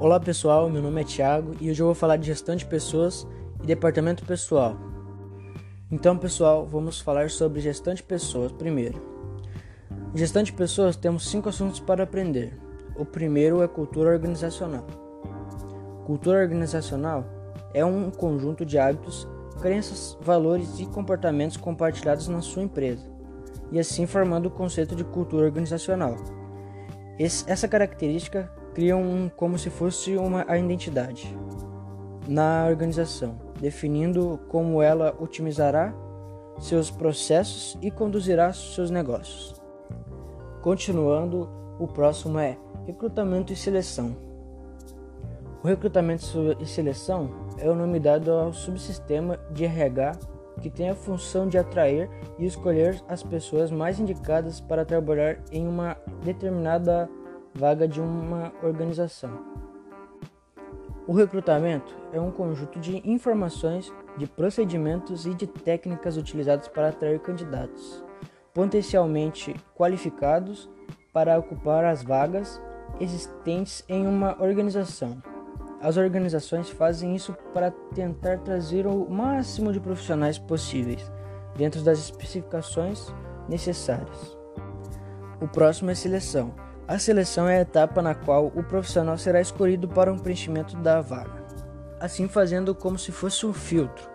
Olá pessoal, meu nome é Thiago e hoje eu vou falar de gestão de pessoas e departamento pessoal. Então, pessoal, vamos falar sobre gestão de pessoas primeiro. Gestão de pessoas temos cinco assuntos para aprender. O primeiro é cultura organizacional. Cultura organizacional é um conjunto de hábitos, crenças, valores e comportamentos compartilhados na sua empresa, e assim formando o conceito de cultura organizacional. essa característica criam um, como se fosse uma a identidade na organização, definindo como ela otimizará seus processos e conduzirá seus negócios. Continuando, o próximo é recrutamento e seleção. O recrutamento e seleção é o nome dado ao subsistema de RH que tem a função de atrair e escolher as pessoas mais indicadas para trabalhar em uma determinada vaga de uma organização. O recrutamento é um conjunto de informações, de procedimentos e de técnicas utilizados para atrair candidatos potencialmente qualificados para ocupar as vagas existentes em uma organização. As organizações fazem isso para tentar trazer o máximo de profissionais possíveis dentro das especificações necessárias. O próximo é seleção a seleção é a etapa na qual o profissional será escolhido para o um preenchimento da vaga, assim fazendo como se fosse um filtro,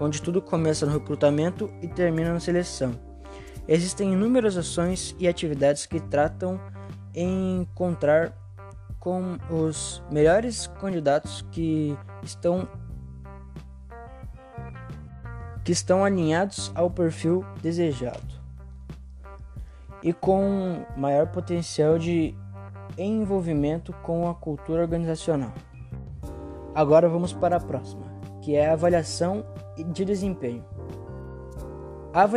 onde tudo começa no recrutamento e termina na seleção. Existem inúmeras ações e atividades que tratam em encontrar com os melhores candidatos que estão que estão alinhados ao perfil desejado e com maior potencial de envolvimento com a cultura organizacional. Agora vamos para a próxima, que é a avaliação de desempenho. A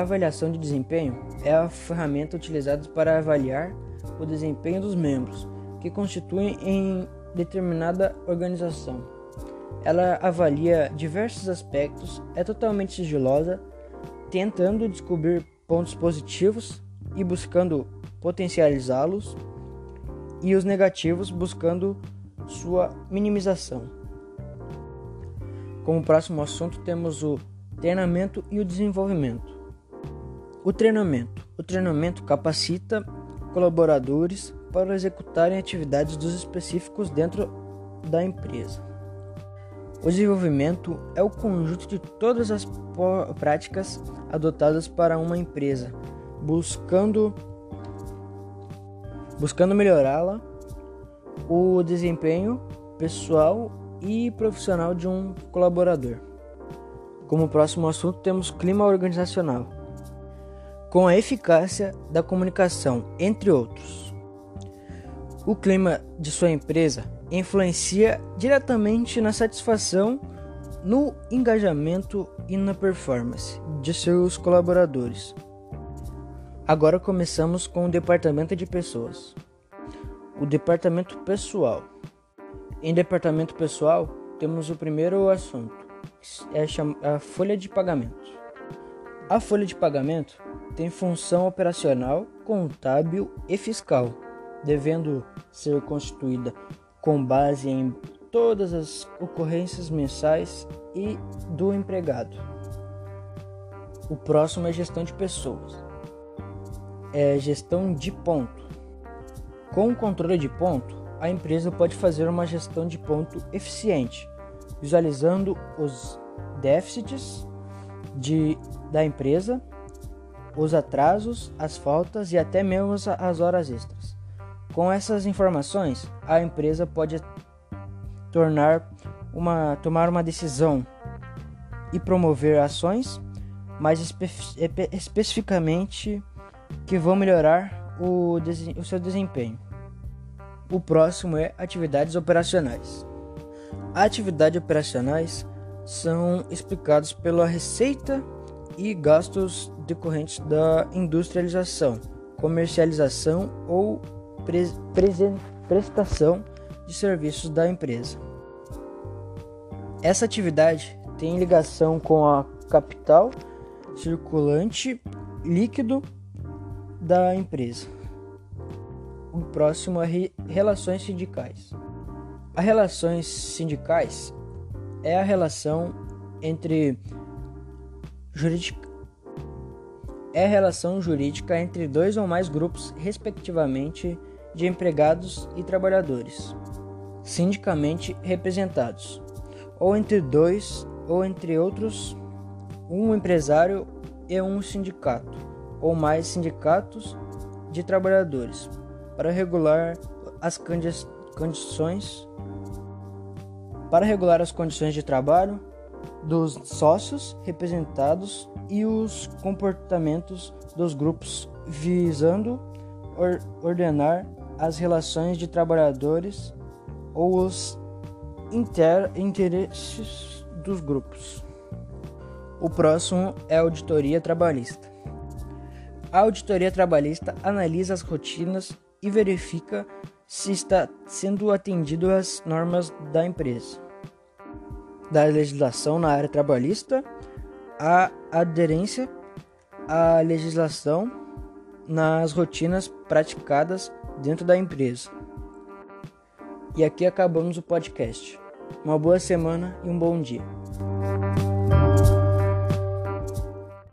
avaliação de desempenho é a ferramenta utilizada para avaliar o desempenho dos membros que constituem em determinada organização. Ela avalia diversos aspectos, é totalmente sigilosa, tentando descobrir pontos positivos e buscando potencializá-los, e os negativos buscando sua minimização. Como próximo assunto temos o treinamento e o desenvolvimento. O treinamento. O treinamento capacita colaboradores para executarem atividades dos específicos dentro da empresa. O desenvolvimento é o conjunto de todas as práticas adotadas para uma empresa buscando buscando melhorá-la, o desempenho pessoal e profissional de um colaborador. Como próximo assunto temos clima organizacional, com a eficácia da comunicação, entre outros. O clima de sua empresa influencia diretamente na satisfação, no engajamento e na performance de seus colaboradores. Agora começamos com o departamento de pessoas. O departamento pessoal. Em departamento pessoal, temos o primeiro assunto, é a folha de pagamento. A folha de pagamento tem função operacional, contábil e fiscal, devendo ser constituída com base em todas as ocorrências mensais e do empregado. O próximo é gestão de pessoas é gestão de ponto. Com o controle de ponto, a empresa pode fazer uma gestão de ponto eficiente, visualizando os déficits de, da empresa, os atrasos, as faltas e até mesmo as horas extras. Com essas informações, a empresa pode tornar uma, tomar uma decisão e promover ações mais espe especificamente que vão melhorar o, o seu desempenho. O próximo é atividades operacionais. Atividades operacionais são explicados pela receita e gastos decorrentes da industrialização, comercialização ou pre prestação de serviços da empresa. Essa atividade tem ligação com a capital circulante líquido da empresa. O próximo é relações sindicais. As relações sindicais é a relação entre jurídica é a relação jurídica entre dois ou mais grupos, respectivamente, de empregados e trabalhadores, sindicamente representados, ou entre dois ou entre outros, um empresário e um sindicato, ou mais sindicatos de trabalhadores, para regular as condições para regular as condições de trabalho dos sócios representados e os comportamentos dos grupos, visando or ordenar as relações de trabalhadores ou os inter interesses dos grupos. O próximo é a auditoria trabalhista. A auditoria trabalhista analisa as rotinas e verifica se está sendo atendido às normas da empresa da legislação na área trabalhista, a aderência à legislação nas rotinas praticadas dentro da empresa. E aqui acabamos o podcast. Uma boa semana e um bom dia.